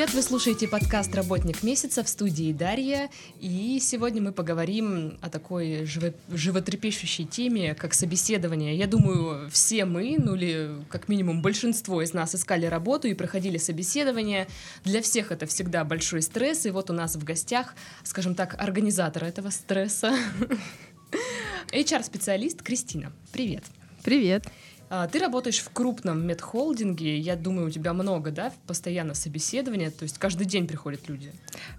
привет! Вы слушаете подкаст «Работник месяца» в студии Дарья. И сегодня мы поговорим о такой живо животрепещущей теме, как собеседование. Я думаю, все мы, ну или как минимум большинство из нас искали работу и проходили собеседование. Для всех это всегда большой стресс. И вот у нас в гостях, скажем так, организатор этого стресса, HR-специалист Кристина. Привет! Привет! А, ты работаешь в крупном медхолдинге, я думаю, у тебя много, да, постоянно собеседования, то есть каждый день приходят люди.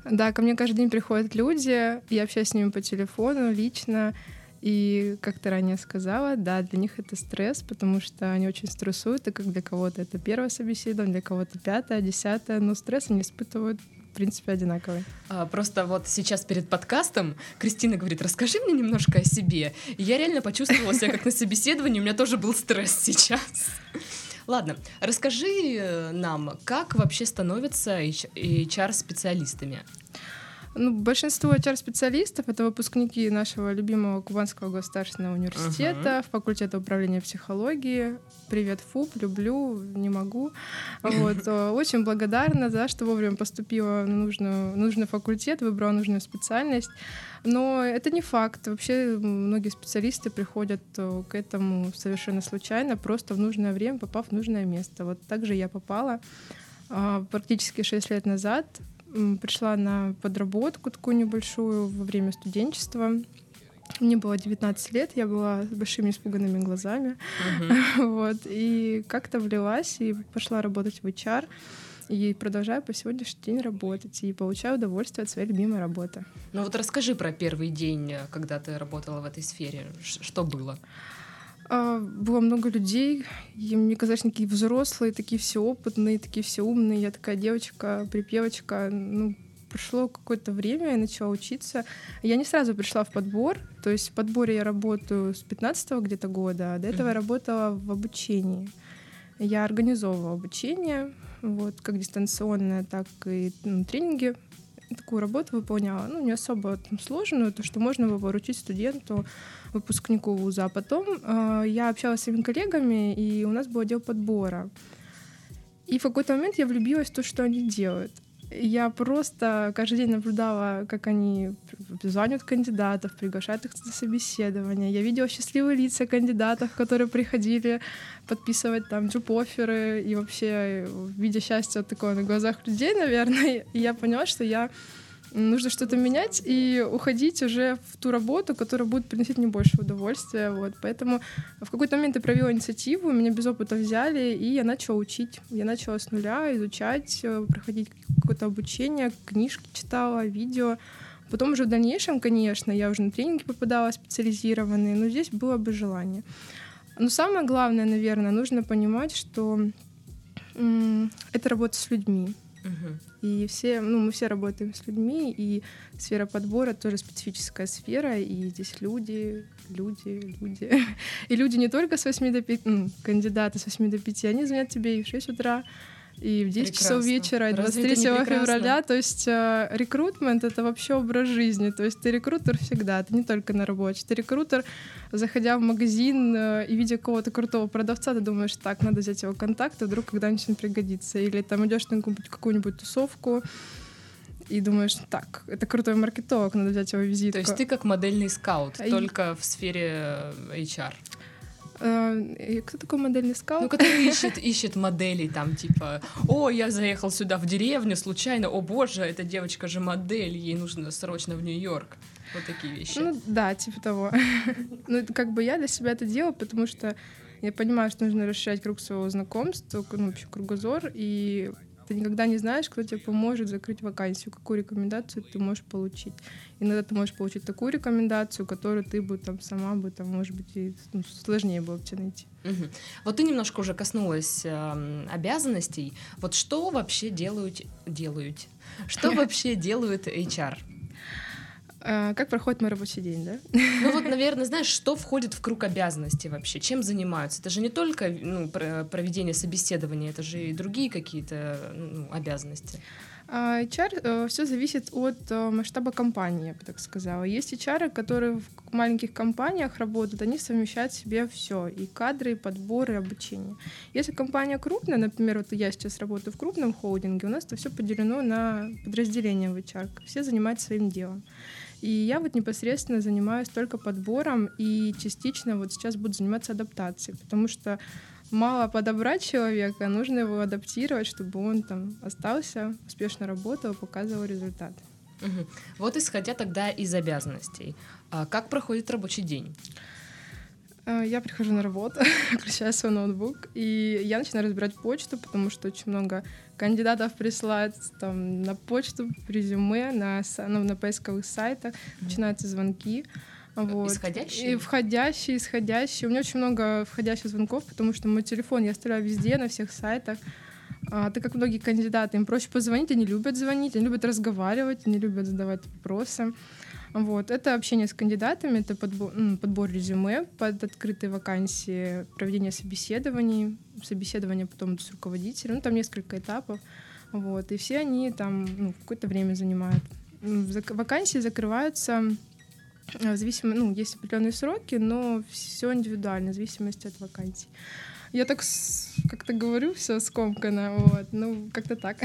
Да, ко мне каждый день приходят люди, я общаюсь с ними по телефону, лично, и, как ты ранее сказала, да, для них это стресс, потому что они очень стрессуют, и как для кого-то это первое собеседование, для кого-то пятое, десятое, но стресс они испытывают в принципе, одинаковые. А, просто вот сейчас перед подкастом Кристина говорит, расскажи мне немножко о себе. И я реально почувствовала себя как на собеседовании, у меня тоже был стресс сейчас. Ладно, расскажи э, нам, как вообще становятся HR-специалистами? Ну, большинство HR-специалистов — это выпускники нашего любимого Кубанского государственного университета, uh-huh. факультета управления психологии. Привет, ФУП, люблю, не могу. Вот. Э, очень благодарна за что вовремя поступила на нужную, нужный факультет, выбрала нужную специальность. Но это не факт. Вообще многие специалисты приходят э, к этому совершенно случайно, просто в нужное время, попав в нужное место. Вот так же я попала а, практически 6 лет назад пришла на подработку такую небольшую во время студенчества. Мне было 19 лет, я была с большими испуганными глазами. Uh-huh. вот, и как-то влилась и пошла работать в HR. И продолжаю по сегодняшний день работать и получаю удовольствие от своей любимой работы. Ну вот расскажи про первый день, когда ты работала в этой сфере. Что было? А, было много людей, и мне казалось, такие взрослые, такие все опытные, такие все умные. Я такая девочка, припевочка. Ну, прошло какое-то время, я начала учиться. Я не сразу пришла в подбор, то есть в подборе я работаю с 15 где-то года, а до этого я работала в обучении. Я организовывала обучение, вот, как дистанционное, так и ну, тренинги такую работу выполняла, ну, не особо там сложную, то, что можно было поручить студенту, выпускнику вуза. А потом э, я общалась с своими коллегами, и у нас был отдел подбора. И в какой-то момент я влюбилась в то, что они делают. Я просто каждый день наблюдала, как они звонят кандидатов, приглашают их на собеседование. Я видела счастливые лица кандидатов, которые приходили подписывать там джоп-оферы и вообще видя счастье такое на глазах людей, наверное. И я поняла, что я нужно что-то менять и уходить уже в ту работу, которая будет приносить мне больше удовольствия. Вот. Поэтому в какой-то момент я провела инициативу, меня без опыта взяли, и я начала учить. Я начала с нуля изучать, э, проходить какое-то обучение, книжки читала, видео. Потом уже в дальнейшем, конечно, я уже на тренинги попадала специализированные, но здесь было бы желание. Но самое главное, наверное, нужно понимать, что это работа с людьми. И все, ну, мы все работаем с людьми, и сфера подбора тоже специфическая сфера, и здесь люди, люди, люди. И люди не только с 8 до 5, ну, кандидаты с 8 до 5, они звонят тебе и в 6 утра, и в 10 прекрасно. часов вечера, и 23 февраля. То есть э, рекрутмент — это вообще образ жизни. То есть ты рекрутер всегда, ты не только на работе. Ты рекрутер, заходя в магазин э, и видя какого-то крутого продавца, ты думаешь, так, надо взять его контакты, вдруг когда-нибудь он пригодится. Или там идешь на какую-нибудь тусовку, и думаешь, так, это крутой маркетолог, надо взять его визитку. То есть ты как модельный скаут, и... только в сфере э, HR. Э, кто такой модельный скаут? Ну, который ищет, ищет моделей, там, типа, о, я заехал сюда в деревню случайно, о боже, эта девочка же модель, ей нужно срочно в Нью-Йорк. Вот такие вещи. Ну, да, типа того. ну, как бы я для себя это делаю, потому что я понимаю, что нужно расширять круг своего знакомства, ну, вообще кругозор, и ты никогда не знаешь, кто тебе поможет закрыть вакансию, какую рекомендацию ты можешь получить. Иногда ты можешь получить такую рекомендацию, которую ты бы там сама бы там, может быть, и ну, сложнее было бы тебе найти. Угу. Вот ты немножко уже коснулась э, обязанностей. Вот что вообще делают делают? Что вообще делают HR? А, как проходит мой рабочий день, да? Ну вот, наверное, знаешь, что входит в круг обязанностей вообще? Чем занимаются? Это же не только ну, проведение собеседования, это же и другие какие-то ну, обязанности. А HR э, все зависит от э, масштаба компании, я бы так сказала. Есть HR, которые в маленьких компаниях работают, они совмещают в себе все, и кадры, и подборы, и обучение. Если компания крупная, например, вот я сейчас работаю в крупном холдинге, у нас это все поделено на подразделения в HR, все занимаются своим делом. И я вот непосредственно занимаюсь только подбором и частично вот сейчас буду заниматься адаптацией, потому что мало подобрать человека, нужно его адаптировать, чтобы он там остался, успешно работал, показывал результат. Угу. Вот исходя тогда из обязанностей, а как проходит рабочий день? Э, я прихожу на работу, включаю свой ноутбук, и я начинаю разбирать почту, потому что очень много кандидатов присылают там, на почту, резюме, на, ну, на поисковых сайтах, начинаются звонки. Вот. Исходящие? И входящие, исходящие. У меня очень много входящих звонков, потому что мой телефон я оставляю везде, на всех сайтах. А, так как многие кандидаты, им проще позвонить, они любят звонить, они любят разговаривать, они любят задавать вопросы. Вот. Это общение с кандидатами, это подбор, подбор резюме под открытые вакансии, проведение собеседований, собеседование потом с руководителем. Ну, там несколько этапов. Вот. И все они там ну, какое-то время занимают. Вакансии закрываются в зависимости, ну, есть определенные сроки, но все индивидуально, в зависимости от вакансий. Я так как-то говорю все скомканно, вот, ну, как-то так.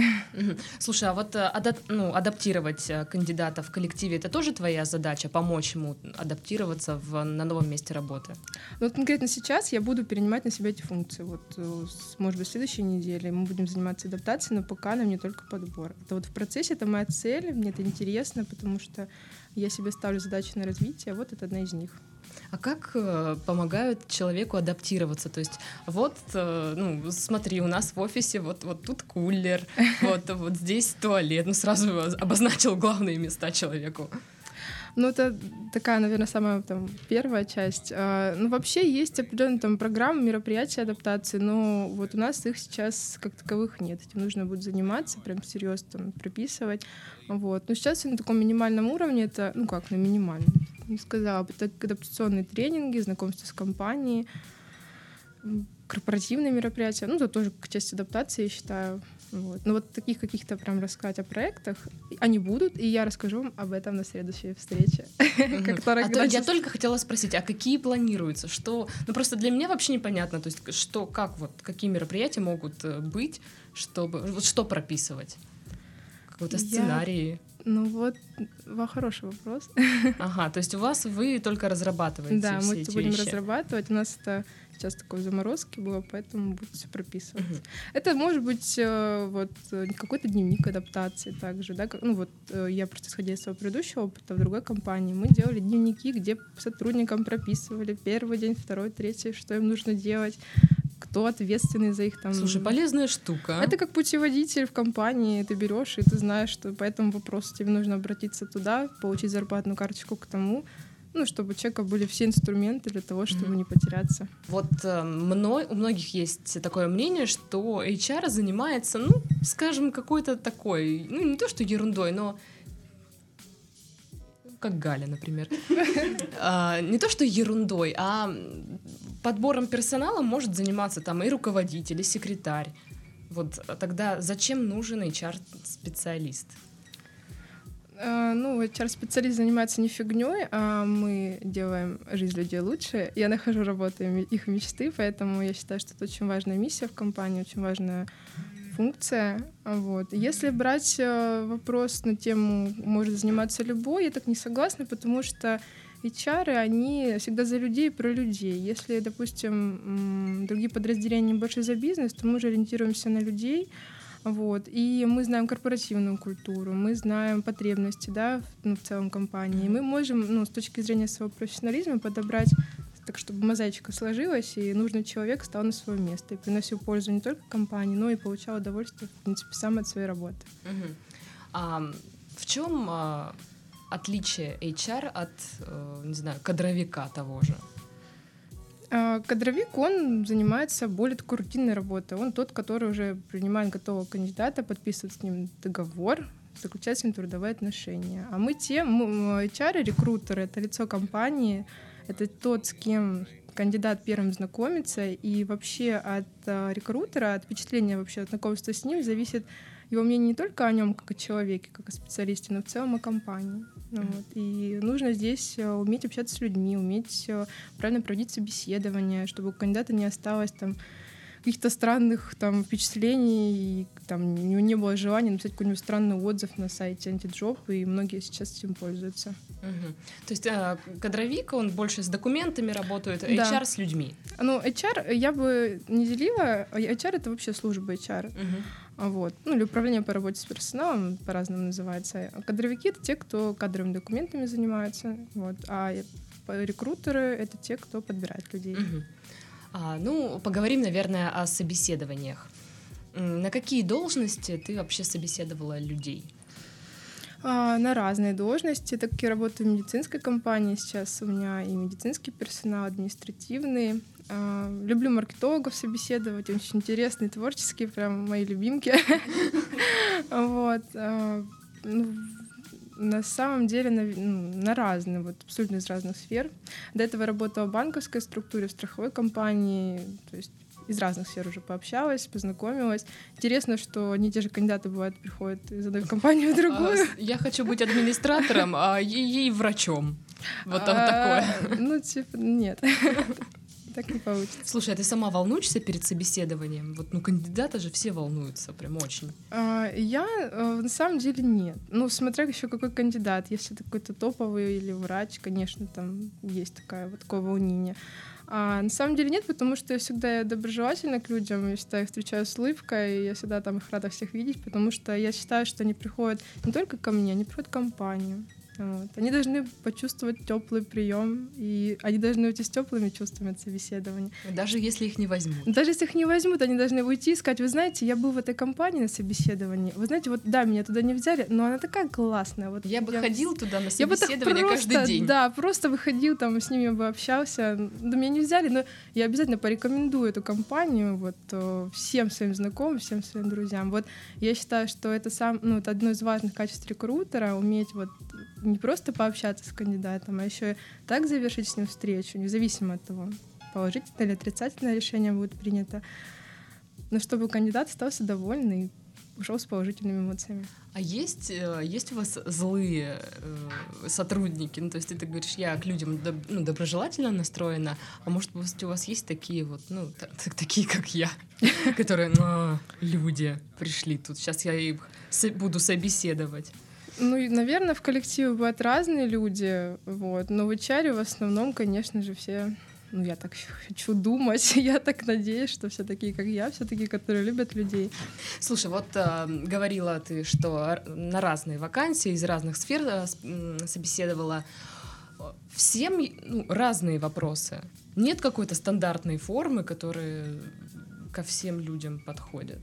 Слушай, а вот э, адап ну, адаптировать э, кандидата в коллективе, это тоже твоя задача, помочь ему адаптироваться в, на новом месте работы? Ну, вот конкретно сейчас я буду перенимать на себя эти функции. Вот, э, может быть, в следующей неделе мы будем заниматься адаптацией, но пока нам не только подбор. Это вот в процессе, это моя цель, мне это интересно, потому что я себе ставлю задачи на развитие, вот это одна из них. А как э, помогают человеку адаптироваться? То есть вот, э, ну, смотри, у нас в офисе вот, вот тут кулер, вот, вот здесь туалет. Ну, сразу обозначил главные места человеку. Ну, это такая, наверное, самая там первая часть. А, ну, вообще есть определенные там программы, мероприятия адаптации, но вот у нас их сейчас как таковых нет. Этим нужно будет заниматься, прям серьезно там прописывать. Вот. Но сейчас на таком минимальном уровне это, ну как, на минимальном, не сказала, это адаптационные тренинги, знакомство с компанией, корпоративные мероприятия, ну, это тоже к части адаптации, я считаю. Вот. Но вот таких каких-то прям рассказать о проектах, они будут, и я расскажу вам об этом на следующей встрече. А я только хотела спросить, а какие планируются? Что, ну просто для меня вообще непонятно, то есть что, как вот, какие мероприятия могут э, быть, чтобы, вот что прописывать? Какой-то сценарий? Ну вот, во хороший вопрос. Ага, то есть у вас вы только разрабатываете Да, все мы эти будем вещи. разрабатывать. У нас это сейчас такой заморозки было, поэтому будет все прописывать. Угу. Это может быть э, вот какой-то дневник адаптации также, да, ну вот э, я просто исходя из своего предыдущего опыта в другой компании, мы делали дневники, где сотрудникам прописывали первый день, второй, третий, что им нужно делать, кто ответственный за их там. Слушай, полезная штука. Это как путеводитель в компании, ты берешь и ты знаешь, что по этому вопросу тебе нужно обратиться туда, получить зарплатную карточку к тому, ну, чтобы у человека были все инструменты для того, чтобы mm-hmm. не потеряться. Вот э, мной, у многих есть такое мнение, что HR занимается, ну, скажем, какой-то такой, ну, не то что ерундой, но как Галя, например. а, не то что ерундой, а подбором персонала может заниматься там и руководитель, и секретарь. Вот тогда зачем нужен HR-специалист? А, ну, HR-специалист занимается не фигней, а мы делаем жизнь людей лучше. Я нахожу работу их мечты, поэтому я считаю, что это очень важная миссия в компании, очень важная функция. Вот. Если брать э, вопрос на тему «может заниматься любой», я так не согласна, потому что HR, они всегда за людей про людей. Если, допустим, другие подразделения больше за бизнес, то мы уже ориентируемся на людей, вот. И мы знаем корпоративную культуру, мы знаем потребности да, в, ну, в целом компании. И мы можем ну, с точки зрения своего профессионализма подобрать так, чтобы мозаичка сложилась, и нужный человек стал на свое место и приносил пользу не только компании, но и получал удовольствие, в принципе, сам от своей работы. Угу. А, в чем а, отличие HR от, э, не знаю, кадровика того же? А, кадровик, он занимается более такой рутинной работой. Он тот, который уже принимает готового кандидата, подписывает с ним договор, заключает с ним трудовые отношения. А мы те, HR, рекрутеры, это лицо компании, это тот, с кем кандидат первым знакомится, и вообще от э, рекрутера, от впечатления вообще от знакомства с ним зависит его мнение не только о нем как о человеке, как о специалисте, но в целом о компании. Вот. И нужно здесь э, уметь общаться с людьми, уметь э, правильно проводить собеседование, чтобы у кандидата не осталось там каких-то странных там впечатлений, и там у него не было желания написать какой-нибудь странный отзыв на сайте антиджоп, и многие сейчас этим пользуются. Угу. То есть э, кадровик, он больше с документами работает, а HR с людьми? Ну, HR я бы не делила, а HR — это вообще служба HR. Угу. Вот. Ну, или управление по работе с персоналом по-разному называется. А кадровики — это те, кто кадровыми документами занимаются, вот. а рекрутеры — это те, кто подбирает людей. А, ну, поговорим, наверное, о собеседованиях. На какие должности ты вообще собеседовала людей? А, на разные должности, так как я работаю в медицинской компании, сейчас у меня и медицинский персонал, административный. А, люблю маркетологов собеседовать, очень интересные, творческие, прям мои любимки. Вот. А, ну, на самом деле на, ну, на разные, вот абсолютно из разных сфер. До этого работала в банковской структуре, в страховой компании, то есть из разных сфер уже пообщалась, познакомилась. Интересно, что не те же кандидаты бывают приходят из одной компании в другую. А, я хочу быть администратором, а ей врачом. Вот а, такое. Ну, типа, нет так не получится. Слушай, а ты сама волнуешься перед собеседованием? Вот, ну, кандидаты же все волнуются, прям очень. А, я э, на самом деле нет. Ну, смотря еще какой кандидат. Если это какой-то топовый или врач, конечно, там есть такая вот такое волнение. А на самом деле нет, потому что я всегда доброжелательна к людям, я всегда их встречаю с улыбкой, и я всегда там их рада всех видеть, потому что я считаю, что они приходят не только ко мне, они приходят в компанию. Вот. Они должны почувствовать теплый прием, и они должны уйти с теплыми чувствами от собеседования. Даже если их не возьмут. Даже если их не возьмут, они должны уйти и сказать, вы знаете, я был в этой компании на собеседовании. Вы знаете, вот да, меня туда не взяли, но она такая классная. Вот я бы я... ходил туда на собеседование я бы просто, каждый день. Да, просто выходил там с ними бы общался. Да, меня не взяли, но я обязательно порекомендую эту компанию вот э, всем своим знакомым, всем своим друзьям. Вот я считаю, что это сам, ну, это одно из важных качеств рекрутера, уметь вот не просто пообщаться с кандидатом, а еще так завершить с ним встречу, независимо от того, положительное или отрицательное решение будет принято, но чтобы кандидат остался доволен и ушел с положительными эмоциями. А есть, э, есть у вас злые э, сотрудники? Ну, то есть ты, ты говоришь, я к людям доб, ну, доброжелательно настроена, а может быть у вас есть такие вот, ну, такие, как я, которые, ну, люди пришли тут, сейчас я их буду собеседовать. Ну, наверное, в коллективе бывают разные люди, вот, но в HR в основном, конечно же, все ну, я так хочу думать, я так надеюсь, что все такие, как я, все такие, которые любят людей. Слушай, вот э, говорила ты, что на разные вакансии из разных сфер э, собеседовала. Всем ну, разные вопросы. Нет какой-то стандартной формы, которая ко всем людям подходит.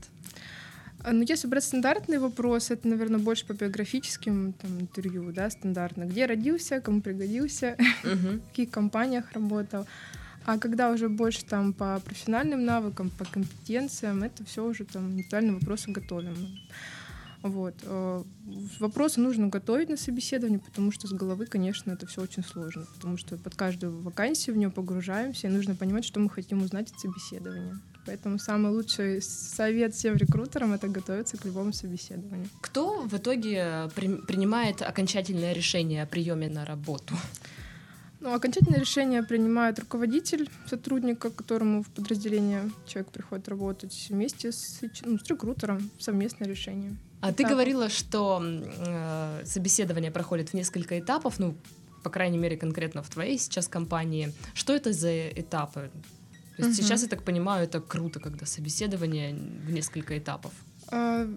А, ну, если брать стандартные вопросы, это, наверное, больше по биографическим там, интервью, да, стандартно. Где родился, кому пригодился, uh-huh. в каких компаниях работал. А когда уже больше там по профессиональным навыкам, по компетенциям, это все уже там индивидуальные вопросы готовим. Вот. Э, вопросы нужно готовить на собеседование, потому что с головы, конечно, это все очень сложно, потому что под каждую вакансию в нее погружаемся, и нужно понимать, что мы хотим узнать от собеседования. Поэтому самый лучший совет всем рекрутерам — это готовиться к любому собеседованию. Кто в итоге при, принимает окончательное решение о приеме на работу? Ну, окончательное решение принимает руководитель сотрудника, которому в подразделение человек приходит работать вместе с, ну, с рекрутером, совместное решение. А ты говорила, что э, собеседование проходит в несколько этапов, ну, по крайней мере, конкретно в твоей сейчас компании. Что это за этапы? То есть угу. сейчас, я так понимаю, это круто, когда собеседование в несколько этапов. А,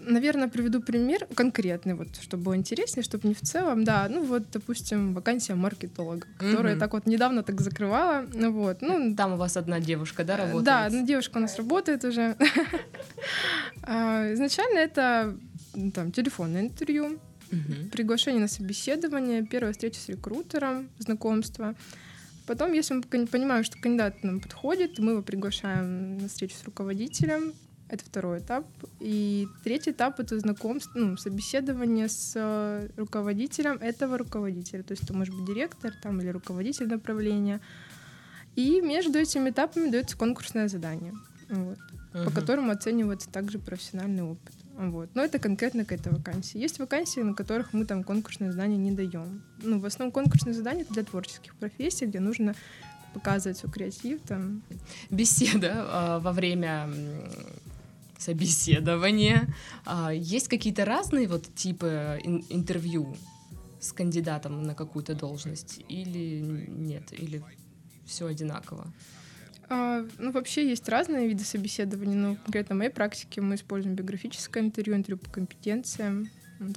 наверное, приведу пример конкретный, вот, чтобы было интереснее, чтобы не в целом. Да, ну вот, допустим, вакансия маркетолога, которая угу. так вот недавно так закрывала. Ну вот, ну, Там у вас одна девушка, да, работает? Да, одна девушка у нас работает уже. А, изначально это там телефонное интервью, приглашение на собеседование, первая встреча с рекрутером, знакомство. Потом, если мы понимаем, что кандидат нам подходит, мы его приглашаем на встречу с руководителем. Это второй этап. И третий этап — это знакомство, ну, собеседование с э, руководителем этого руководителя. То есть это может быть директор там, или руководитель направления. И между этими этапами дается конкурсное задание, вот, uh-huh. по которому оценивается также профессиональный опыт. Вот. Но это конкретно к этой вакансии. Есть вакансии, на которых мы там конкурсные задания не даем. Ну, в основном конкурсные задания это для творческих профессий, где нужно показывать свой креатив. Там. Беседа э, во время собеседования. Э, есть какие-то разные вот типы ин- интервью с кандидатом на какую-то должность или нет? Или все одинаково? А, ну, вообще есть разные виды собеседований, но конкретно в моей практике мы используем биографическое интервью, интервью по компетенциям,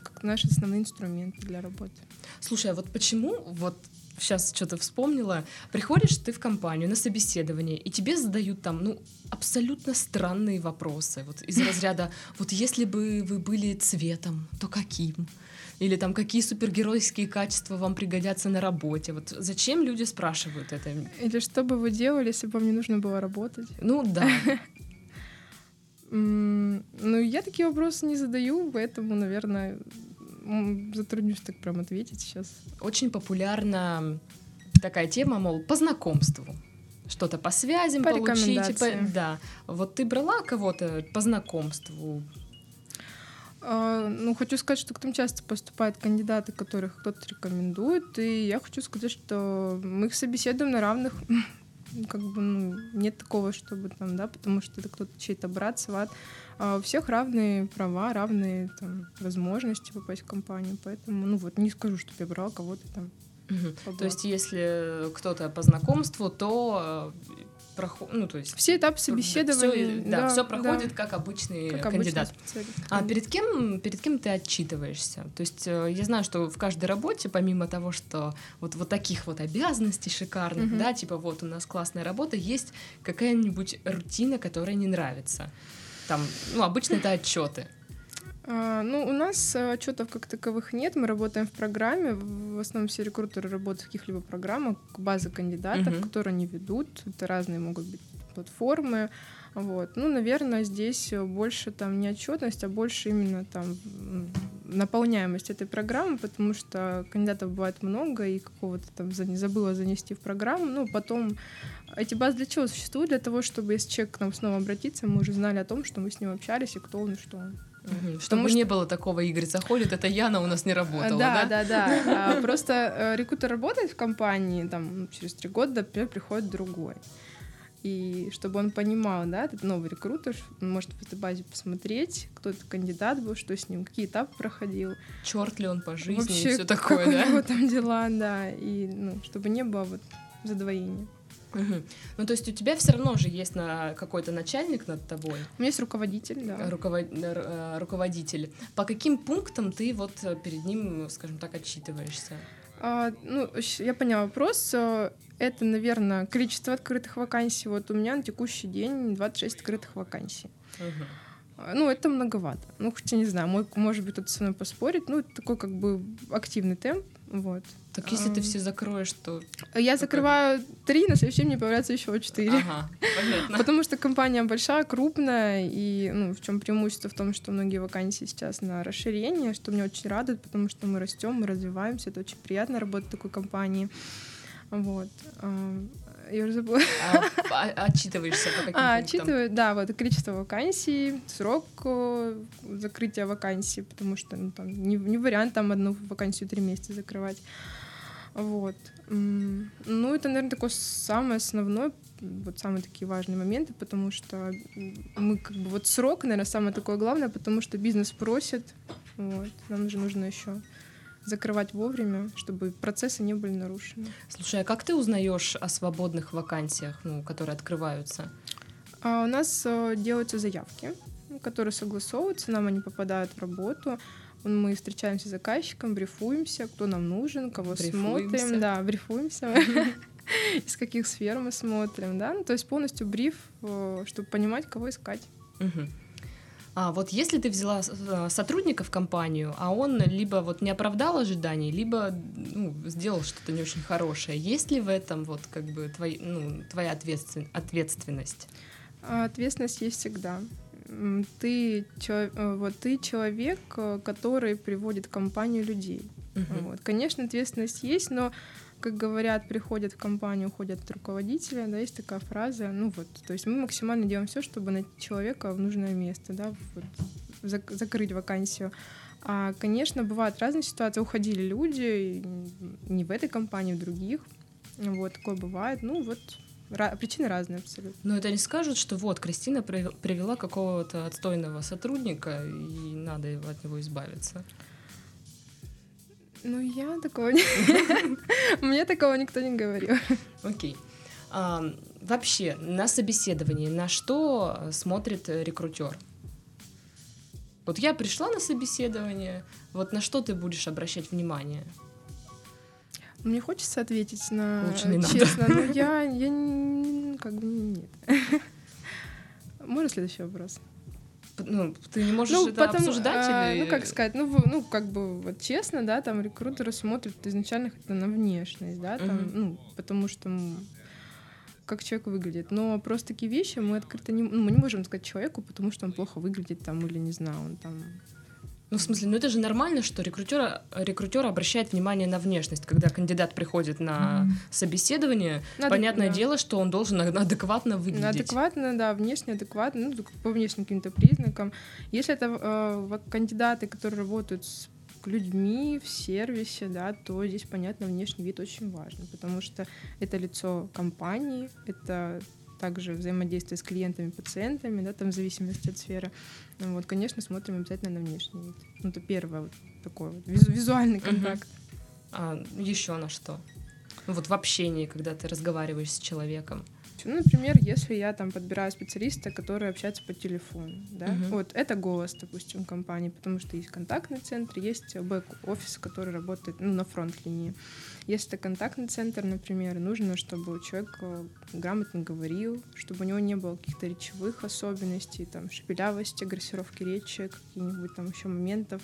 как наши основные инструменты для работы. Слушай, а вот почему вот сейчас что-то вспомнила. Приходишь ты в компанию на собеседование, и тебе задают там, ну, абсолютно странные вопросы. Вот из разряда, вот если бы вы были цветом, то каким? Или там, какие супергеройские качества вам пригодятся на работе? Вот зачем люди спрашивают это? Или что бы вы делали, если бы вам не нужно было работать? Ну да. Ну, я такие вопросы не задаю, поэтому, наверное, затруднюсь так прям ответить сейчас. Очень популярна такая тема, мол, по знакомству. Что-то по связям по получить. По, да. Вот ты брала кого-то по знакомству? А, ну, хочу сказать, что к нам часто поступают кандидаты, которых кто-то рекомендует, и я хочу сказать, что мы их собеседуем на равных. Как бы, ну, нет такого, чтобы там, да, потому что это кто-то чей-то брат, сват. А у всех равные права, равные там, возможности попасть в компанию. Поэтому, ну вот, не скажу, что я брала кого-то там. Угу. То есть, если кто-то по знакомству, то э, проход, ну то есть все этапы собеседования, все, да, да, все проходит да. как обычный как кандидат. Обычный а перед кем перед кем ты отчитываешься? То есть э, я знаю, что в каждой работе, помимо того, что вот вот таких вот обязанностей шикарных, угу. да, типа вот у нас классная работа, есть какая-нибудь рутина, которая не нравится. Там, ну обычно это отчеты. А, ну, у нас э, отчетов как таковых нет. Мы работаем в программе. В основном все рекрутеры работают в каких-либо программах, базы кандидатов, uh-huh. которые они ведут. Это разные могут быть платформы. Вот. Ну, наверное, здесь больше там не отчетность, а больше именно там наполняемость этой программы, потому что кандидатов бывает много, и какого-то там забыла занести в программу. Ну, потом эти базы для чего существуют? Для того, чтобы если человек к нам снова обратиться, мы уже знали о том, что мы с ним общались, и кто он, и что он. Угу. Чтобы что... не было такого, Игорь заходит, это Яна у нас не работала, да? Да, да, да. А, просто э, рекрутер работает в компании, там, ну, через три года, например, приходит другой. И чтобы он понимал, да, этот новый рекрутер, он может в этой базе посмотреть, кто этот кандидат был, что с ним, какие этапы проходил. Черт ли он по жизни Вообще, и все такое, да? у него там дела, да. И, ну, чтобы не было вот задвоения. Угу. Ну, то есть у тебя все равно же есть на какой-то начальник над тобой. У меня есть руководитель, да. Руковод... Э, руководитель. По каким пунктам ты вот перед ним, скажем так, отчитываешься? А, ну, я поняла вопрос. Это, наверное, количество открытых вакансий. Вот у меня на текущий день 26 открытых вакансий. Угу. Ну, это многовато. Ну, хотя не знаю, мой, может быть, кто-то со мной поспорит. Ну, это такой как бы активный темп. Вот. Так если ты все закроешь, то... Я закрываю три, на следующий мне появляется еще четыре. Ага, понятно. Потому что компания большая, крупная, и ну, в чем преимущество в том, что многие вакансии сейчас на расширение, что меня очень радует, потому что мы растем, мы развиваемся, это очень приятно работать в такой компании. Вот. Я уже забыла. А, а, отчитываешься по каким А, отчитываю, да, вот количество вакансий, срок э, закрытия вакансий, потому что ну, там не, не вариант там одну вакансию три месяца закрывать. Вот. Ну, это, наверное, такое самое основное, вот самые такие важные моменты, потому что мы как бы вот срок, наверное, самое такое главное, потому что бизнес просит, вот, нам же нужно еще закрывать вовремя, чтобы процессы не были нарушены. Слушай, а как ты узнаешь о свободных вакансиях, ну, которые открываются? А у нас э, делаются заявки, которые согласовываются, нам они попадают в работу. Мы встречаемся с заказчиком, брифуемся, кто нам нужен, кого брифуемся. смотрим. Да, брифуемся. Из каких сфер мы смотрим, да. Ну, то есть полностью бриф, э, чтобы понимать, кого искать. А вот если ты взяла э, сотрудника в компанию, а он либо вот не оправдал ожиданий, либо ну, сделал что-то не очень хорошее, есть ли в этом вот как бы твой, ну, твоя ответственность? А, ответственность есть всегда. Ты, э, вот, ты человек, э, который приводит в компанию людей. Uh-huh. Вот. Конечно, ответственность есть, но как говорят, приходят в компанию, уходят от руководителя, да, есть такая фраза, ну вот, то есть мы максимально делаем все, чтобы найти человека в нужное место, да, вот, зак- закрыть вакансию. А, конечно, бывают разные ситуации. Уходили люди, не в этой компании, в других. Вот, такое бывает. Ну, вот причины разные абсолютно. Но это не скажут, что вот Кристина привела какого-то отстойного сотрудника, и надо от него избавиться. Ну, я такого не... Мне такого никто не говорил. Окей. Вообще, на собеседовании на что смотрит рекрутер? Вот я пришла на собеседование, вот на что ты будешь обращать внимание? Мне хочется ответить на Лучше не честно, надо. но я, я как бы нет. Можно следующий вопрос? Ну, ты не можешь ну, это потом, обсуждать а, или... Ну, как сказать, ну, ну, как бы, вот честно, да, там рекрутеры смотрят изначально как-то на внешность, да, там, uh-huh. ну, потому что как человек выглядит. Но просто такие вещи мы открыто не, ну, мы не можем сказать человеку, потому что он плохо выглядит там или не знаю, он там ну, в смысле, ну это же нормально, что рекрутер, рекрутер обращает внимание на внешность. Когда кандидат приходит на mm. собеседование, Надо, понятное да. дело, что он должен адекватно выглядеть. Адекватно, да, внешне адекватно, ну, по внешним каким-то признакам. Если это э, кандидаты, которые работают с людьми в сервисе, да, то здесь, понятно, внешний вид очень важен, потому что это лицо компании, это также взаимодействие с клиентами, пациентами, да, там в зависимости от сферы. Ну, вот, конечно, смотрим обязательно на внешний вид. Ну, это первое вот такой вот визу визуальный контакт. Угу. А еще на что? Ну, вот в общении, когда ты разговариваешь с человеком. Ну, например, если я там подбираю специалиста, который общается по телефону, да, uh-huh. вот это голос, допустим, компании, потому что есть контактный центр, есть бэк-офис, который работает ну, на фронт-линии. Если это контактный центр, например, нужно, чтобы человек э, грамотно говорил, чтобы у него не было каких-то речевых особенностей, там, шепелявости, агрессировки речи, каких-нибудь там еще моментов.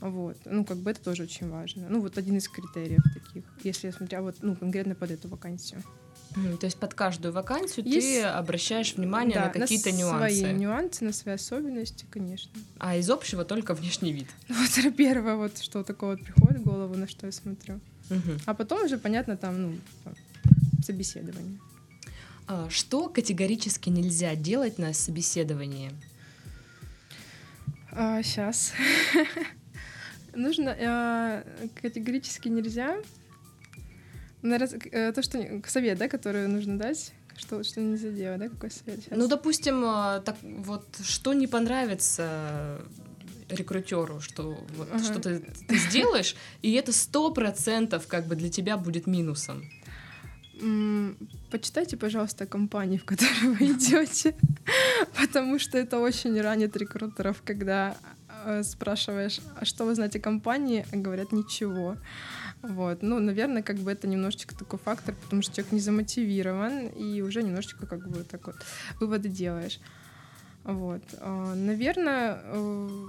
Вот. Ну, как бы это тоже очень важно. Ну, вот один из критериев таких, если я смотря вот, ну, конкретно под эту вакансию. То есть под каждую вакансию есть... ты обращаешь внимание да, на какие-то на нюансы. Свои нюансы, на свои особенности, конечно. А из общего только внешний вид. Вот это первое, вот что такое вот приходит в голову, на что я смотрю. Угу. А потом уже, понятно, там, ну, собеседование. А, что категорически нельзя делать на собеседовании? А, сейчас. Нужно а, категорически нельзя Э, то, что совет, да, который нужно дать, что, что нельзя делать, да, какой совет сейчас? Ну, допустим, э, так вот, что не понравится рекрутеру, что вот ага. что ты, ты сделаешь, и это сто процентов как бы для тебя будет минусом. Почитайте, пожалуйста, компании, в которые вы идете, потому что это очень ранит рекрутеров, когда э, спрашиваешь, а что вы знаете о компании, а говорят ничего. Вот, ну, наверное, как бы это немножечко такой фактор, потому что человек не замотивирован, и уже немножечко как бы так вот выводы делаешь. Вот. А, наверное, э,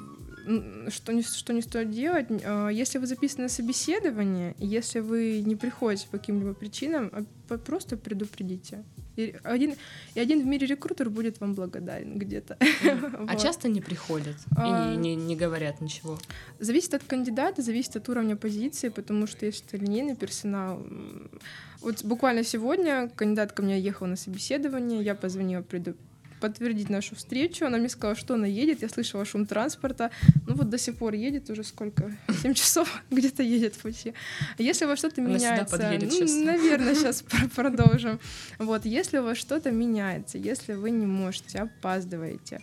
что не, что не стоит делать, а, если вы записаны на собеседование, если вы не приходите по каким-либо причинам, а, просто предупредите. И один, и один в мире рекрутер будет вам благодарен где-то. А часто не приходят и не, не говорят ничего? Зависит от кандидата, зависит от уровня позиции, потому что если это линейный персонал... Вот буквально сегодня кандидат ко мне ехал на собеседование, я позвонила, преду подтвердить нашу встречу. Она мне сказала, что она едет. Я слышала шум транспорта. Ну вот до сих пор едет уже сколько? Семь часов где-то едет в пути. Если у вас что-то меняется... ну, сейчас. Наверное, сейчас продолжим. Вот, если у вас что-то меняется, если вы не можете, опаздываете,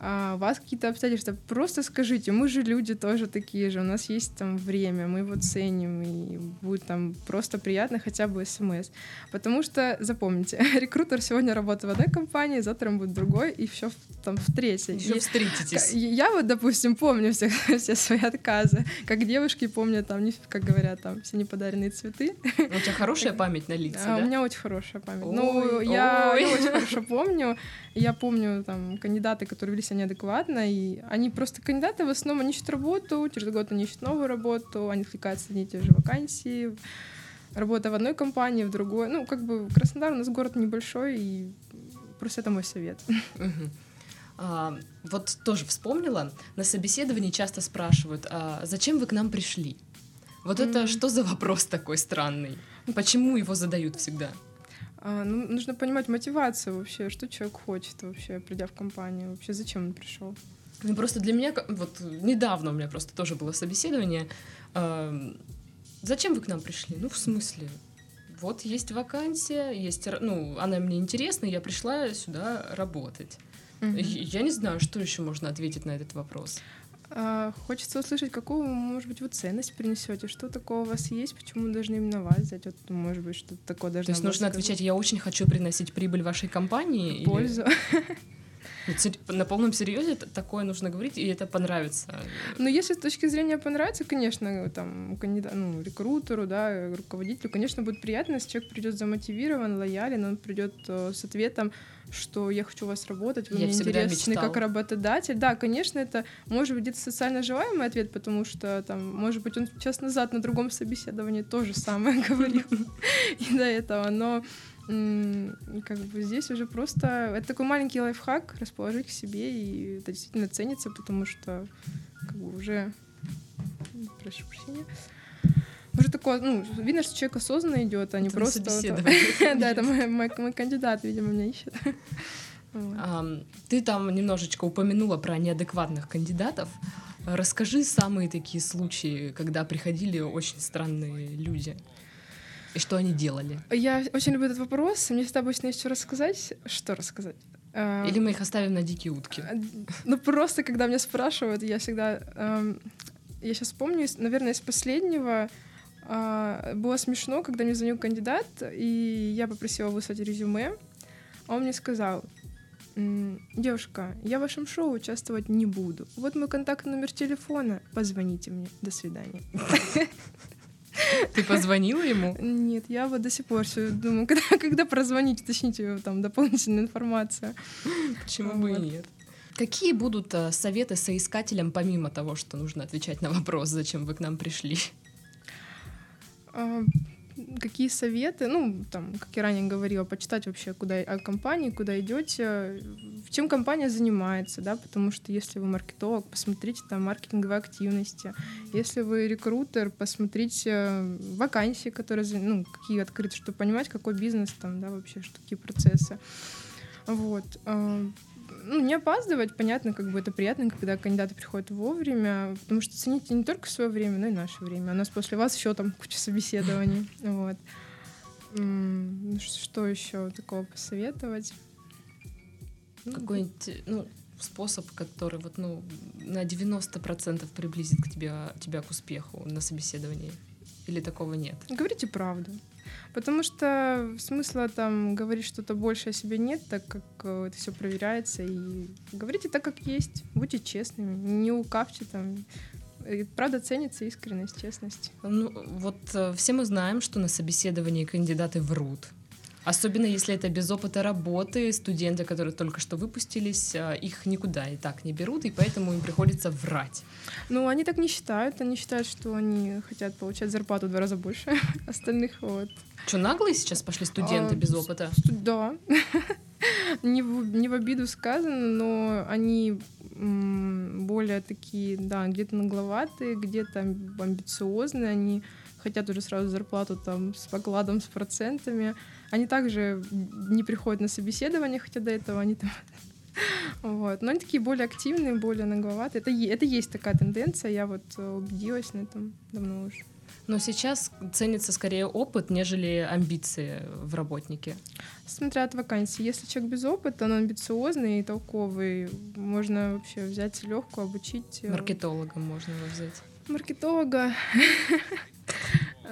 а, у вас какие-то обстоятельства, просто скажите, мы же люди тоже такие же, у нас есть там время, мы его ценим, и будет там просто приятно хотя бы смс. Потому что, запомните, рекрутер сегодня работает в одной компании, завтра он будет в другой, и все там в третьей. И встретитесь. Я вот, допустим, помню все, все свои отказы, как девушки помнят там, как говорят, там, все неподаренные цветы. У тебя хорошая память на лица, а, да? У меня очень хорошая память. Ну, я очень хорошо помню, я помню там кандидаты, которые вели себя неадекватно, и они просто кандидаты в основном, они ищут работу, через год они ищут новую работу, они откликаются на те же вакансии, работа в одной компании, в другой. Ну, как бы Краснодар у нас город небольшой, и просто это мой совет. А, вот тоже вспомнила, на собеседовании часто спрашивают, а зачем вы к нам пришли? Вот mm-hmm. это что за вопрос такой странный? Почему его задают всегда? А, ну, нужно понимать мотивацию вообще, что человек хочет вообще, придя в компанию, вообще зачем он пришел. Ну, просто для меня, вот недавно у меня просто тоже было собеседование. Э, зачем вы к нам пришли? Ну, в смысле? Вот есть вакансия, есть, ну, она мне интересна, я пришла сюда работать. Mm-hmm. Я не знаю, что еще можно ответить на этот вопрос. А, хочется услышать, какую, может быть, вы ценность принесете, что такого у вас есть, почему должны именно вас взять, вот, может быть, что-то такое должно То есть нужно сказать. отвечать, я очень хочу приносить прибыль вашей компании? Пользу. Или... На полном серьезе такое нужно говорить, и это понравится. Ну, если с точки зрения понравится, конечно, там, кандидат, ну, рекрутеру, да, руководителю, конечно, будет приятно, если человек придет замотивирован, лоялен, он придет э, с ответом, что я хочу у вас работать, вы я мне интересны мечтал. как работодатель. Да, конечно, это может быть где-то социально желаемый ответ, потому что там, может быть, он час назад на другом собеседовании тоже самое говорил и до этого, но как бы здесь уже просто это такой маленький лайфхак расположить к себе и это действительно ценится, потому что как бы уже прошу прощения уже такое, ну, видно, что человек осознанно идет, а не просто... Да, это мой кандидат, видимо, меня ищет. Ты там немножечко упомянула про неадекватных кандидатов. Расскажи самые такие случаи, когда приходили очень странные люди. И что они делали? Я очень люблю этот вопрос. Мне всегда обычно есть что рассказать. Что рассказать? А, Или мы их оставим на дикие утки? А, ну, просто, когда меня спрашивают, я всегда... Я сейчас помню, наверное, из последнего а, было смешно, когда мне звонил кандидат, и я попросила выслать резюме. А он мне сказал, девушка, я в вашем шоу участвовать не буду. Вот мой контактный номер телефона, позвоните мне. До свидания. Ты позвонила ему? Нет, я вот до сих пор все думаю, когда, когда прозвонить, уточните там дополнительную информацию. Почему бы и нет? Какие будут э, советы соискателям, помимо того, что нужно отвечать на вопрос, зачем вы к нам пришли? Какие советы, ну, там, как я ранее говорила, почитать вообще куда, о компании, куда идете, чем компания занимается, да, потому что если вы маркетолог, посмотрите там маркетинговые активности, если вы рекрутер, посмотрите вакансии, которые, ну, какие открыты, чтобы понимать, какой бизнес там, да, вообще, что какие процессы. Вот. Ну, не опаздывать, понятно, как бы это приятно, когда кандидаты приходят вовремя, потому что цените не только свое время, но и наше время. У нас после вас еще там куча собеседований. Вот. Что еще такого посоветовать? Ну, Какой-нибудь, ну, способ, который вот, ну, на 90% приблизит к тебе, тебя к успеху на собеседовании? Или такого нет? Говорите правду. Потому что смысла там говорить что-то больше о себе нет, так как э, это все проверяется. И говорите так, как есть. Будьте честными, не лукавьте там. И, правда ценится искренность, честность. Ну, вот э, все мы знаем, что на собеседовании кандидаты врут. Особенно если это без опыта работы, студенты, которые только что выпустились, а, их никуда и так не берут, и поэтому им приходится врать. Ну, они так не считают, они считают, что они хотят получать зарплату в два раза больше остальных. Вот. Что, наглые сейчас пошли студенты а, без опыта? Да. не, в, не в обиду сказано, но они более такие, да, где-то нагловатые, где-то амбициозные, они хотят уже сразу зарплату там с покладом, с процентами. Они также не приходят на собеседование, хотя до этого они там вот. Но они такие более активные, более нагловатые. Это, это есть такая тенденция, я вот э, убедилась на этом давно уже. Но сейчас ценится скорее опыт, нежели амбиции в работнике. Смотря от вакансии. Если человек без опыта, он амбициозный и толковый, можно вообще взять легкую, обучить. Э, Маркетолога можно его взять. Маркетолога.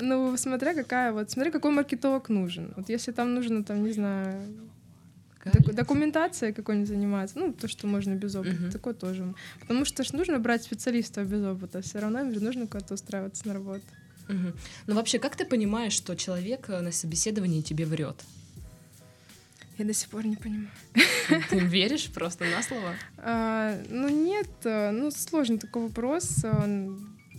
Ну, смотря какая, вот, смотря какой маркетолог нужен. Вот если там нужно, там, не знаю, Док- документация какой-нибудь заниматься, ну, то, что можно без опыта, uh-huh. такое тоже. Потому что ж нужно брать специалиста без опыта, все равно им же нужно куда-то устраиваться на работу. Uh-huh. Ну, вообще, как ты понимаешь, что человек э, на собеседовании тебе врет? Я до сих пор не понимаю. Ты веришь просто на слово? А, ну нет, э, ну сложный такой вопрос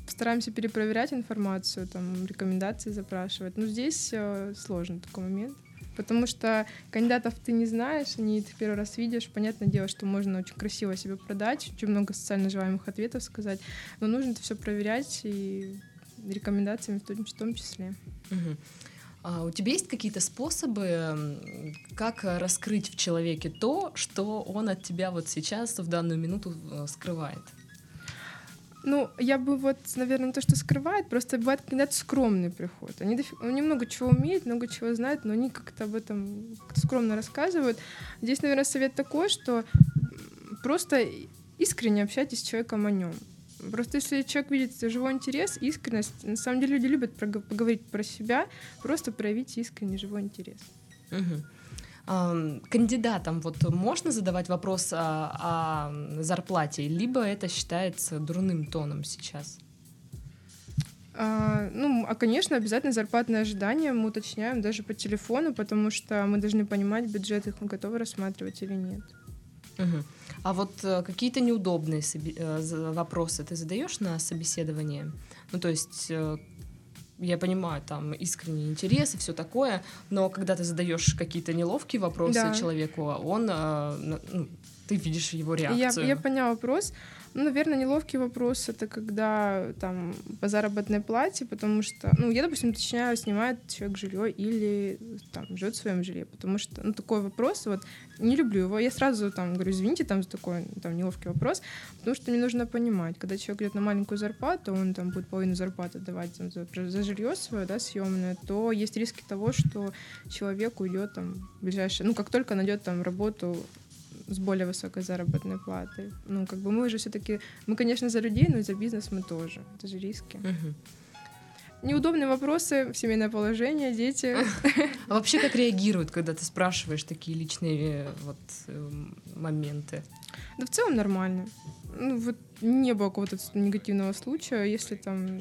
стараемся перепроверять информацию, там, рекомендации запрашивать. Но здесь э, сложный такой момент. Потому что кандидатов ты не знаешь, они ты первый раз видишь. Понятное дело, что можно очень красиво себя продать, очень много социально желаемых ответов сказать, но нужно это все проверять и рекомендациями в том, в том числе. Угу. А у тебя есть какие-то способы, как раскрыть в человеке то, что он от тебя вот сейчас, в данную минуту э, скрывает? Ну, я бы вот, наверное, то, что скрывает, просто бывает, когда скромный приход. Они, дофиг... они много чего умеют, много чего знают, но они как-то об этом скромно рассказывают. Здесь, наверное, совет такой, что просто искренне общайтесь с человеком о нем. Просто если человек видит живой интерес, искренность, на самом деле люди любят поговорить про себя, просто проявить искренний живой интерес. Угу кандидатам вот можно задавать вопрос о, о зарплате, либо это считается дурным тоном сейчас? А, ну, а, конечно, обязательно зарплатные ожидания мы уточняем даже по телефону, потому что мы должны понимать, бюджет их мы готовы рассматривать или нет. Угу. А вот э, какие-то неудобные соби- э, вопросы ты задаешь на собеседование? Ну, то есть э, я понимаю, там искренний интерес и все такое, но когда ты задаешь какие-то неловкие вопросы да. человеку, он, э, ну, ты видишь его реакцию. Я, я поняла вопрос. Ну, наверное, неловкий вопрос это когда там по заработной плате, потому что, ну, я, допустим, уточняю, снимает человек жилье или там живет в своем жилье, потому что, ну, такой вопрос, вот, не люблю его. Я сразу там говорю, извините, там за такой там неловкий вопрос, потому что мне нужно понимать, когда человек идет на маленькую зарплату, он там будет половину зарплаты давать там, за, за жилье свое, да, съемное, то есть риски того, что человек уйдет там в ближайшее, ну, как только найдет там работу с более высокой заработной платой. Ну, как бы мы уже все-таки, мы, конечно, за людей, но и за бизнес мы тоже. Это же риски. Угу. Неудобные вопросы, семейное положение, дети. А вообще как реагируют, когда ты спрашиваешь такие личные вот эм, моменты? Да в целом нормально. Ну вот не было какого-то негативного случая, если там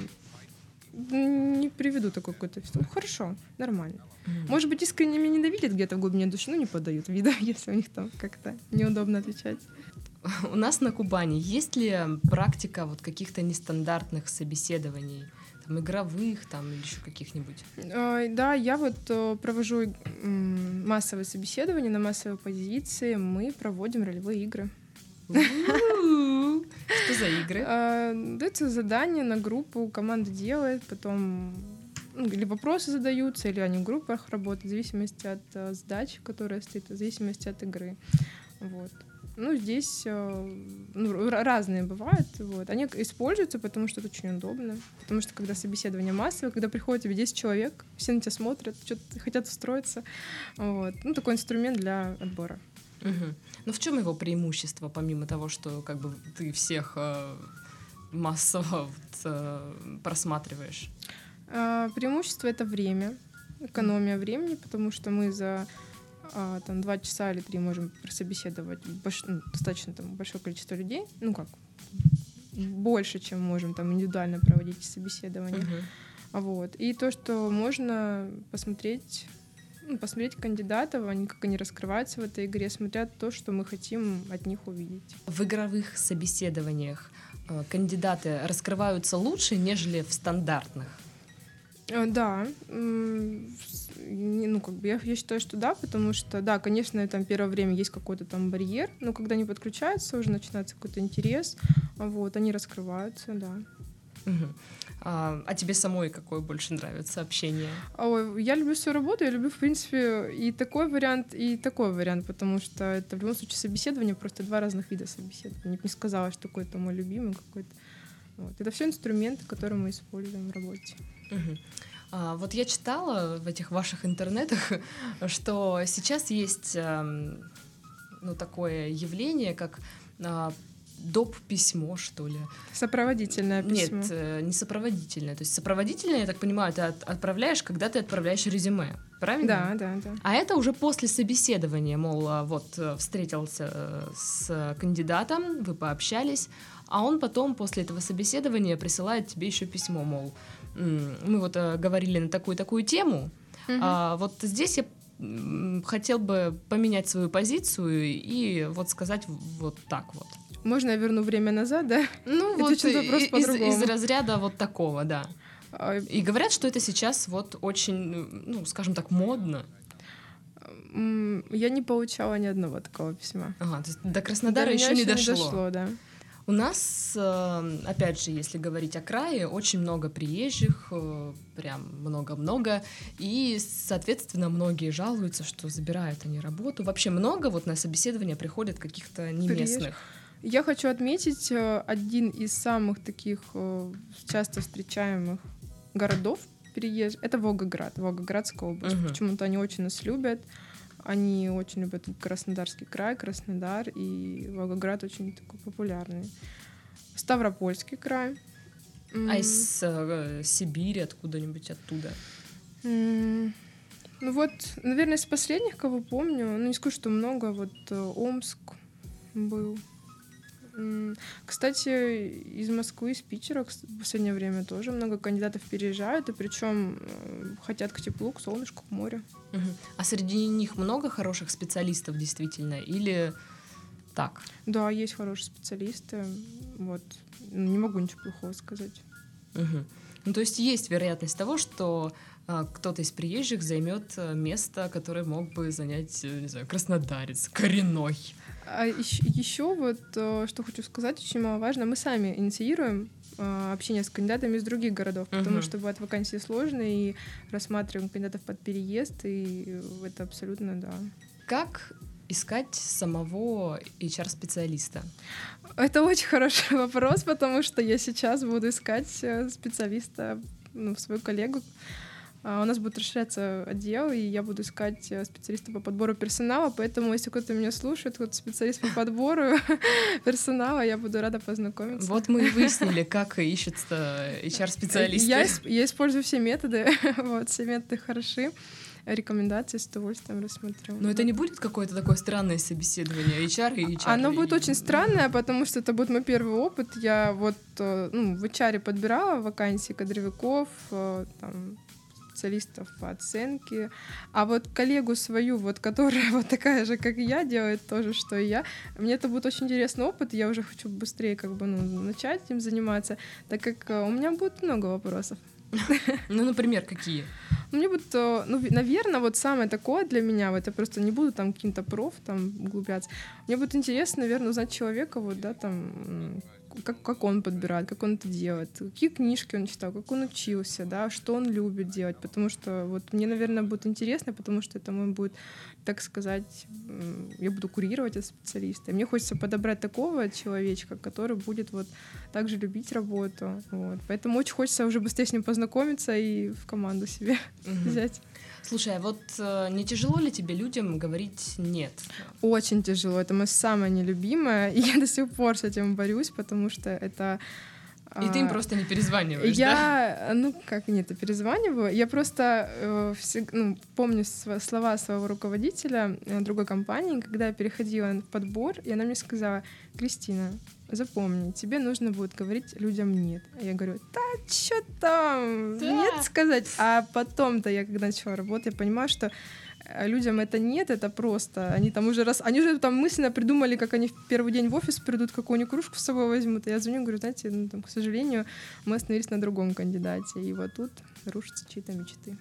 не приведу такой какой-то... Ну, хорошо, нормально. Может быть, искренне меня ненавидят где-то в глубине души, но не подают вида, если у них там как-то неудобно отвечать. У нас на Кубани есть ли практика вот каких-то нестандартных собеседований? Там, игровых там или еще каких-нибудь? Да, я вот э, провожу массовые собеседования на массовой позиции. Мы проводим ролевые игры. Что за игры? А, дается задание на группу, команда делает, потом ну, или вопросы задаются, или они в группах работают, в зависимости от uh, задачи, которая стоит, в зависимости от игры. Вот. Ну, здесь uh, ну, разные бывают. Вот. Они используются, потому что это очень удобно. Потому что когда собеседование массовое, когда приходит тебе 10 человек, все на тебя смотрят, что-то хотят устроиться. Вот. Ну, такой инструмент для отбора. Угу. Ну, в чем его преимущество, помимо того, что как бы ты всех э, массово вот, э, просматриваешь? А, преимущество это время, экономия времени, потому что мы за а, там два часа или три можем прособеседовать больш, ну, достаточно там большое количество людей, ну как больше, чем можем там индивидуально проводить собеседование. Uh-huh. Вот. И то, что можно посмотреть посмотреть кандидатов, они как они раскрываются в этой игре, смотря то, что мы хотим от них увидеть. В игровых собеседованиях э, кандидаты раскрываются лучше, нежели в стандартных? Э, да, ну как бы я, я считаю, что да, потому что да, конечно, там первое время есть какой-то там барьер, но когда они подключаются, уже начинается какой-то интерес, вот, они раскрываются, да. Угу. А, а тебе самой какое больше нравится общение? Ой, я люблю свою работу, я люблю, в принципе, и такой вариант, и такой вариант, потому что это в любом случае собеседование, просто два разных вида собеседования. Я бы не сказала, что какой-то мой любимый какой-то. Вот. Это все инструменты, которые мы используем в работе. Угу. А, вот я читала в этих ваших интернетах, что сейчас есть эм, ну, такое явление, как а, доп. письмо, что ли. Сопроводительное письмо. Нет, э, не сопроводительное. То есть сопроводительное, я так понимаю, ты отправляешь, когда ты отправляешь резюме. Правильно? Да, да, да. А это уже после собеседования, мол, а, вот э, встретился э, с кандидатом, вы пообщались, а он потом после этого собеседования присылает тебе еще письмо, мол, мы вот говорили на такую-такую тему, угу. а вот здесь я хотел бы поменять свою позицию и вот сказать вот так вот. Можно я верну время назад, да? Ну, это вот вопрос из, из разряда вот такого, да. А, и говорят, что это сейчас вот очень, ну, скажем так, модно. Я не получала ни одного такого письма. Ага, то есть до Краснодара до еще, не, еще дошло. не дошло, да. У нас, э, опять же, если говорить о крае, очень много приезжих, э, прям много-много, и, соответственно, многие жалуются, что забирают они работу. Вообще много вот на собеседование приходят каких-то неместных. Я хочу отметить э, один из самых таких часто встречаемых городов переезд. Это Волгоград, Волгоградская область. Угу. Почему-то они очень нас любят. Они очень любят Краснодарский край, Краснодар, и Волгоград очень такой популярный. Ставропольский край. А из э, Сибири, откуда-нибудь оттуда? Mm. Ну вот, наверное, из последних, кого помню, ну не скажу, что много, вот э, Омск был, кстати, из Москвы, из Питера в последнее время тоже много кандидатов переезжают, и причем э, хотят к теплу, к солнышку, к морю. Угу. А среди них много хороших специалистов действительно, или так? Да, есть хорошие специалисты. Вот. Не могу ничего плохого сказать. Угу. Ну, то есть есть вероятность того, что а, кто-то из приезжих займет э, место, которое мог бы занять, э, не знаю, краснодарец, коренной. А еще вот, э, что хочу сказать, очень маловажно, мы сами инициируем э, общение с кандидатами из других городов, uh-huh. потому что бывают вакансии сложные, и рассматриваем кандидатов под переезд, и это абсолютно, да. Как искать самого HR-специалиста? Это очень хороший вопрос, потому что я сейчас буду искать э, специалиста, ну, свою коллегу, у нас будет расширяться отдел, и я буду искать э, специалиста по подбору персонала, поэтому если кто-то меня слушает, кто-то специалист по подбору персонала, я буду рада познакомиться. Вот мы и выяснили, как ищется HR-специалист. Я, я использую все методы, вот, все методы хороши рекомендации с удовольствием рассмотрю. Но это не будет какое-то такое странное собеседование HR и HR? Оно будет очень странное, потому что это будет мой первый опыт. Я вот э, ну, в HR подбирала вакансии кадровиков, э, там, специалистов по оценке. А вот коллегу свою, вот, которая вот такая же, как и я, делает то же, что и я, мне это будет очень интересный опыт, я уже хочу быстрее как бы ну, начать этим заниматься, так как э, у меня будет много вопросов. Ну, например, какие? Мне будет, э, ну, наверное, вот самое такое для меня, вот я просто не буду там каким-то проф там углубляться. Мне будет интересно, наверное, узнать человека, вот, да, там, как, как он подбирает, как он это делает, какие книжки он читал, как он учился, да, что он любит делать, потому что вот мне, наверное, будет интересно, потому что это мой будет, так сказать, я буду курировать этого специалиста. И мне хочется подобрать такого человечка, который будет вот также любить работу. Вот. Поэтому очень хочется уже быстрее с ним познакомиться и в команду себе угу. взять. Слушай, а вот э, не тяжело ли тебе людям говорить нет? Очень тяжело. Это мое самое нелюбимое. И я до сих пор с этим борюсь, потому что это и ты им а, просто не перезваниваешь, я, да? ну как нет, я перезваниваю. Я просто э, всег, ну, помню св- слова своего руководителя э, другой компании, когда я переходила в подбор, и она мне сказала, Кристина, запомни, тебе нужно будет говорить людям нет. А я говорю, да, что там, да. нет сказать. А потом-то я, когда начала работать, я понимаю, что э, людям это нет, это просто. Они там уже раз, они уже там мысленно придумали, как они в первый день в офис придут, какую-нибудь кружку с собой возьмут. И я звоню, говорю, знаете, ну, там, к сожалению, мы остановились на другом кандидате. И вот тут рушатся чьи-то мечты.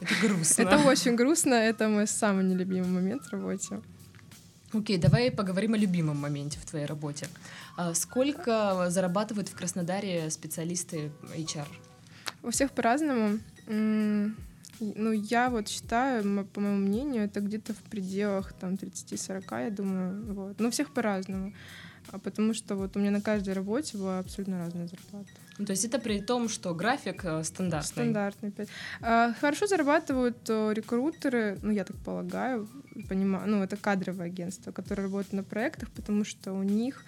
Это грустно. Это очень грустно, это мой самый нелюбимый момент в работе. Окей, okay, давай поговорим о любимом моменте в твоей работе. А сколько зарабатывают в Краснодаре специалисты HR? У всех по-разному. Ну, я вот считаю, по моему мнению, это где-то в пределах там 30-40, я думаю, вот. Но у всех по-разному. А потому что вот у меня на каждой работе была абсолютно разная зарплата. Ну, то есть это при том, что график э, стандартный? Стандартный. А, хорошо зарабатывают э, рекрутеры, ну, я так полагаю, понимаю, ну, это кадровое агентство, которое работает на проектах, потому что у них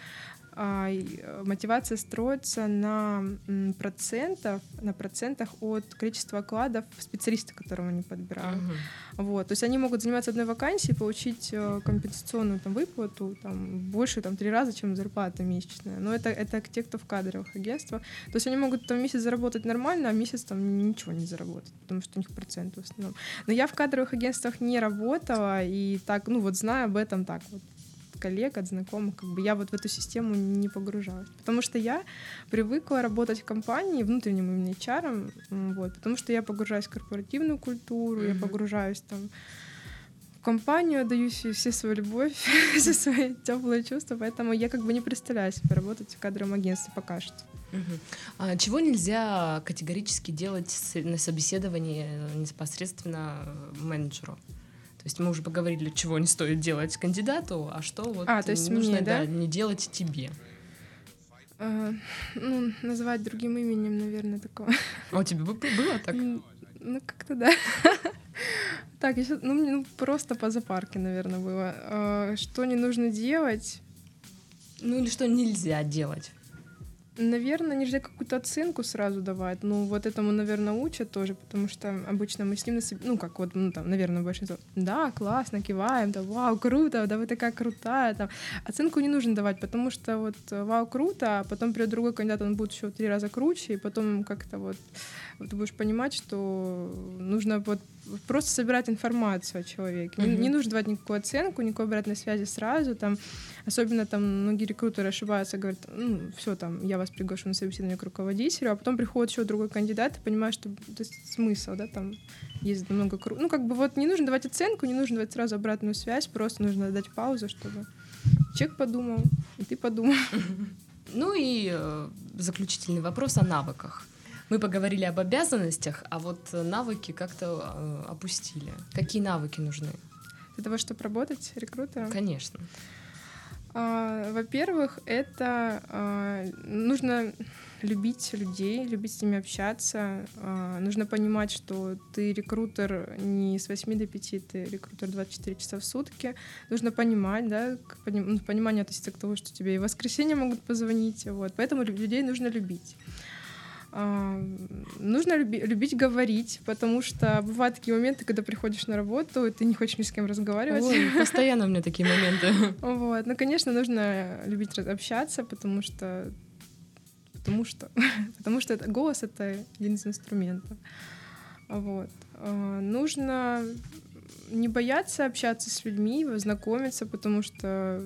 мотивация строится на процентов, на процентах от количества окладов специалиста, которого они подбирают. Uh-huh. Вот, то есть они могут заниматься одной вакансией, получить э, компенсационную там выплату там больше там три раза, чем зарплата месячная. Но это это те, кто в кадровых агентствах. То есть они могут там месяц заработать нормально, а месяц там ничего не заработать, потому что у них проценты в основном. Но я в кадровых агентствах не работала и так, ну вот знаю об этом так вот коллег, от знакомых, как бы я вот в эту систему не погружалась. Потому что я привыкла работать в компании внутренним именно HR, вот, потому что я погружаюсь в корпоративную культуру, mm-hmm. я погружаюсь там компанию, отдаю все свою любовь, все свои теплые чувства, поэтому я как бы не представляю себе работать в кадровом агентстве пока что. Угу. А чего нельзя категорически делать на собеседовании непосредственно менеджеру? То есть мы уже поговорили, чего не стоит делать кандидату, а что вот а, то есть нужно мне, да? Да, не делать тебе. А, ну, называть другим именем, наверное, такого. А у тебя было так? Ну, как-то да. Так, еще, ну, ну, просто по запарке, наверное, было. А, что не нужно делать? Ну, или что нельзя делать? Наверное, нельзя какую-то оценку сразу давать. Ну, вот этому, наверное, учат тоже, потому что обычно мы с ним, ну, как вот, ну, там, наверное, большинство, да, классно, киваем, да, вау, круто, да, вы такая крутая, там. Оценку не нужно давать, потому что вот вау, круто, а потом придет другой кандидат, он будет еще три раза круче, и потом как-то вот ты будешь понимать, что нужно вот просто собирать информацию о человеке. Mm-hmm. Не, не нужно давать никакую оценку, никакой обратной связи сразу. Там, особенно там многие рекрутеры ошибаются, говорят, ну, все, там, я вас приглашу на собеседование к руководителю, а потом приходит еще другой кандидат, и понимаешь, что это смысл, да, там есть много кру... Ну, как бы вот не нужно давать оценку, не нужно давать сразу обратную связь, просто нужно дать паузу, чтобы человек подумал, и ты подумал. Ну и э, заключительный вопрос о навыках. Мы поговорили об обязанностях, а вот навыки как-то э, опустили. Какие навыки нужны? Для того, чтобы работать рекрутером? Конечно. А, во-первых, это а, нужно любить людей, любить с ними общаться. А, нужно понимать, что ты рекрутер не с 8 до 5, ты рекрутер 24 часа в сутки. Нужно понимать, да, ну, понимание относится к тому, что тебе и в воскресенье могут позвонить. Вот. Поэтому людей нужно любить. Нужно люби, любить говорить, потому что бывают такие моменты, когда приходишь на работу, и ты не хочешь ни с кем разговаривать. Ой, постоянно у меня такие моменты. Вот. Ну, конечно, нужно любить общаться, потому что потому что потому что это, голос — это один из инструментов. Вот. А, нужно не бояться общаться с людьми, знакомиться, потому что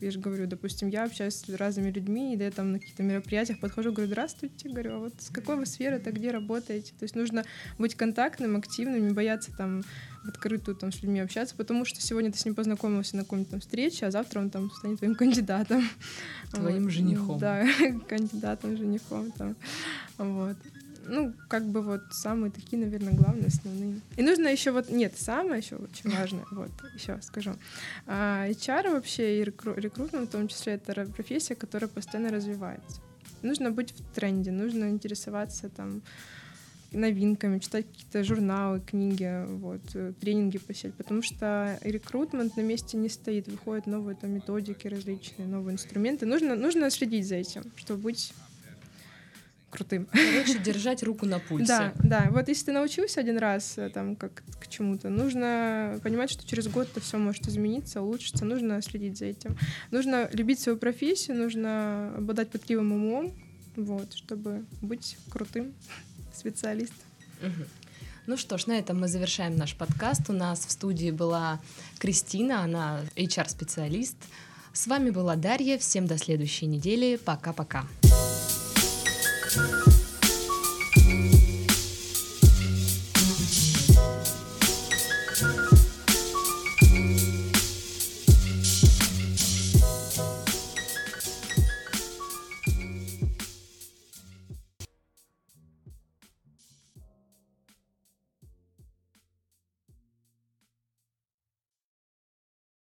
я же говорю, допустим, я общаюсь с разными людьми, и я там на каких-то мероприятиях подхожу, говорю, здравствуйте, говорю, а вот с какой вы сферы-то, где работаете? То есть нужно быть контактным, активным, не бояться там в открытую там с людьми общаться, потому что сегодня ты с ним познакомился на какой-нибудь там встрече, а завтра он там станет твоим кандидатом. Твоим вот. женихом. Да, кандидатом, женихом там. Вот ну, как бы вот самые такие, наверное, главные, основные. И нужно еще вот, нет, самое еще очень важное, вот, еще скажу. А, HR вообще и рекру, рекрутмент в том числе это профессия, которая постоянно развивается. Нужно быть в тренде, нужно интересоваться там новинками, читать какие-то журналы, книги, вот, э, тренинги посещать, потому что рекрутмент на месте не стоит, выходят новые там методики различные, новые инструменты. Нужно, нужно следить за этим, чтобы быть крутым. Короче, держать руку на пульсе. Да, да. Вот если ты научился один раз э, там как к чему-то, нужно понимать, что через год это все может измениться, улучшиться. Нужно следить за этим. Нужно любить свою профессию, нужно обладать пытливым умом, вот, чтобы быть крутым специалистом. Угу. Ну что ж, на этом мы завершаем наш подкаст. У нас в студии была Кристина, она HR-специалист. С вами была Дарья. Всем до следующей недели. Пока-пока. Thank you thank you.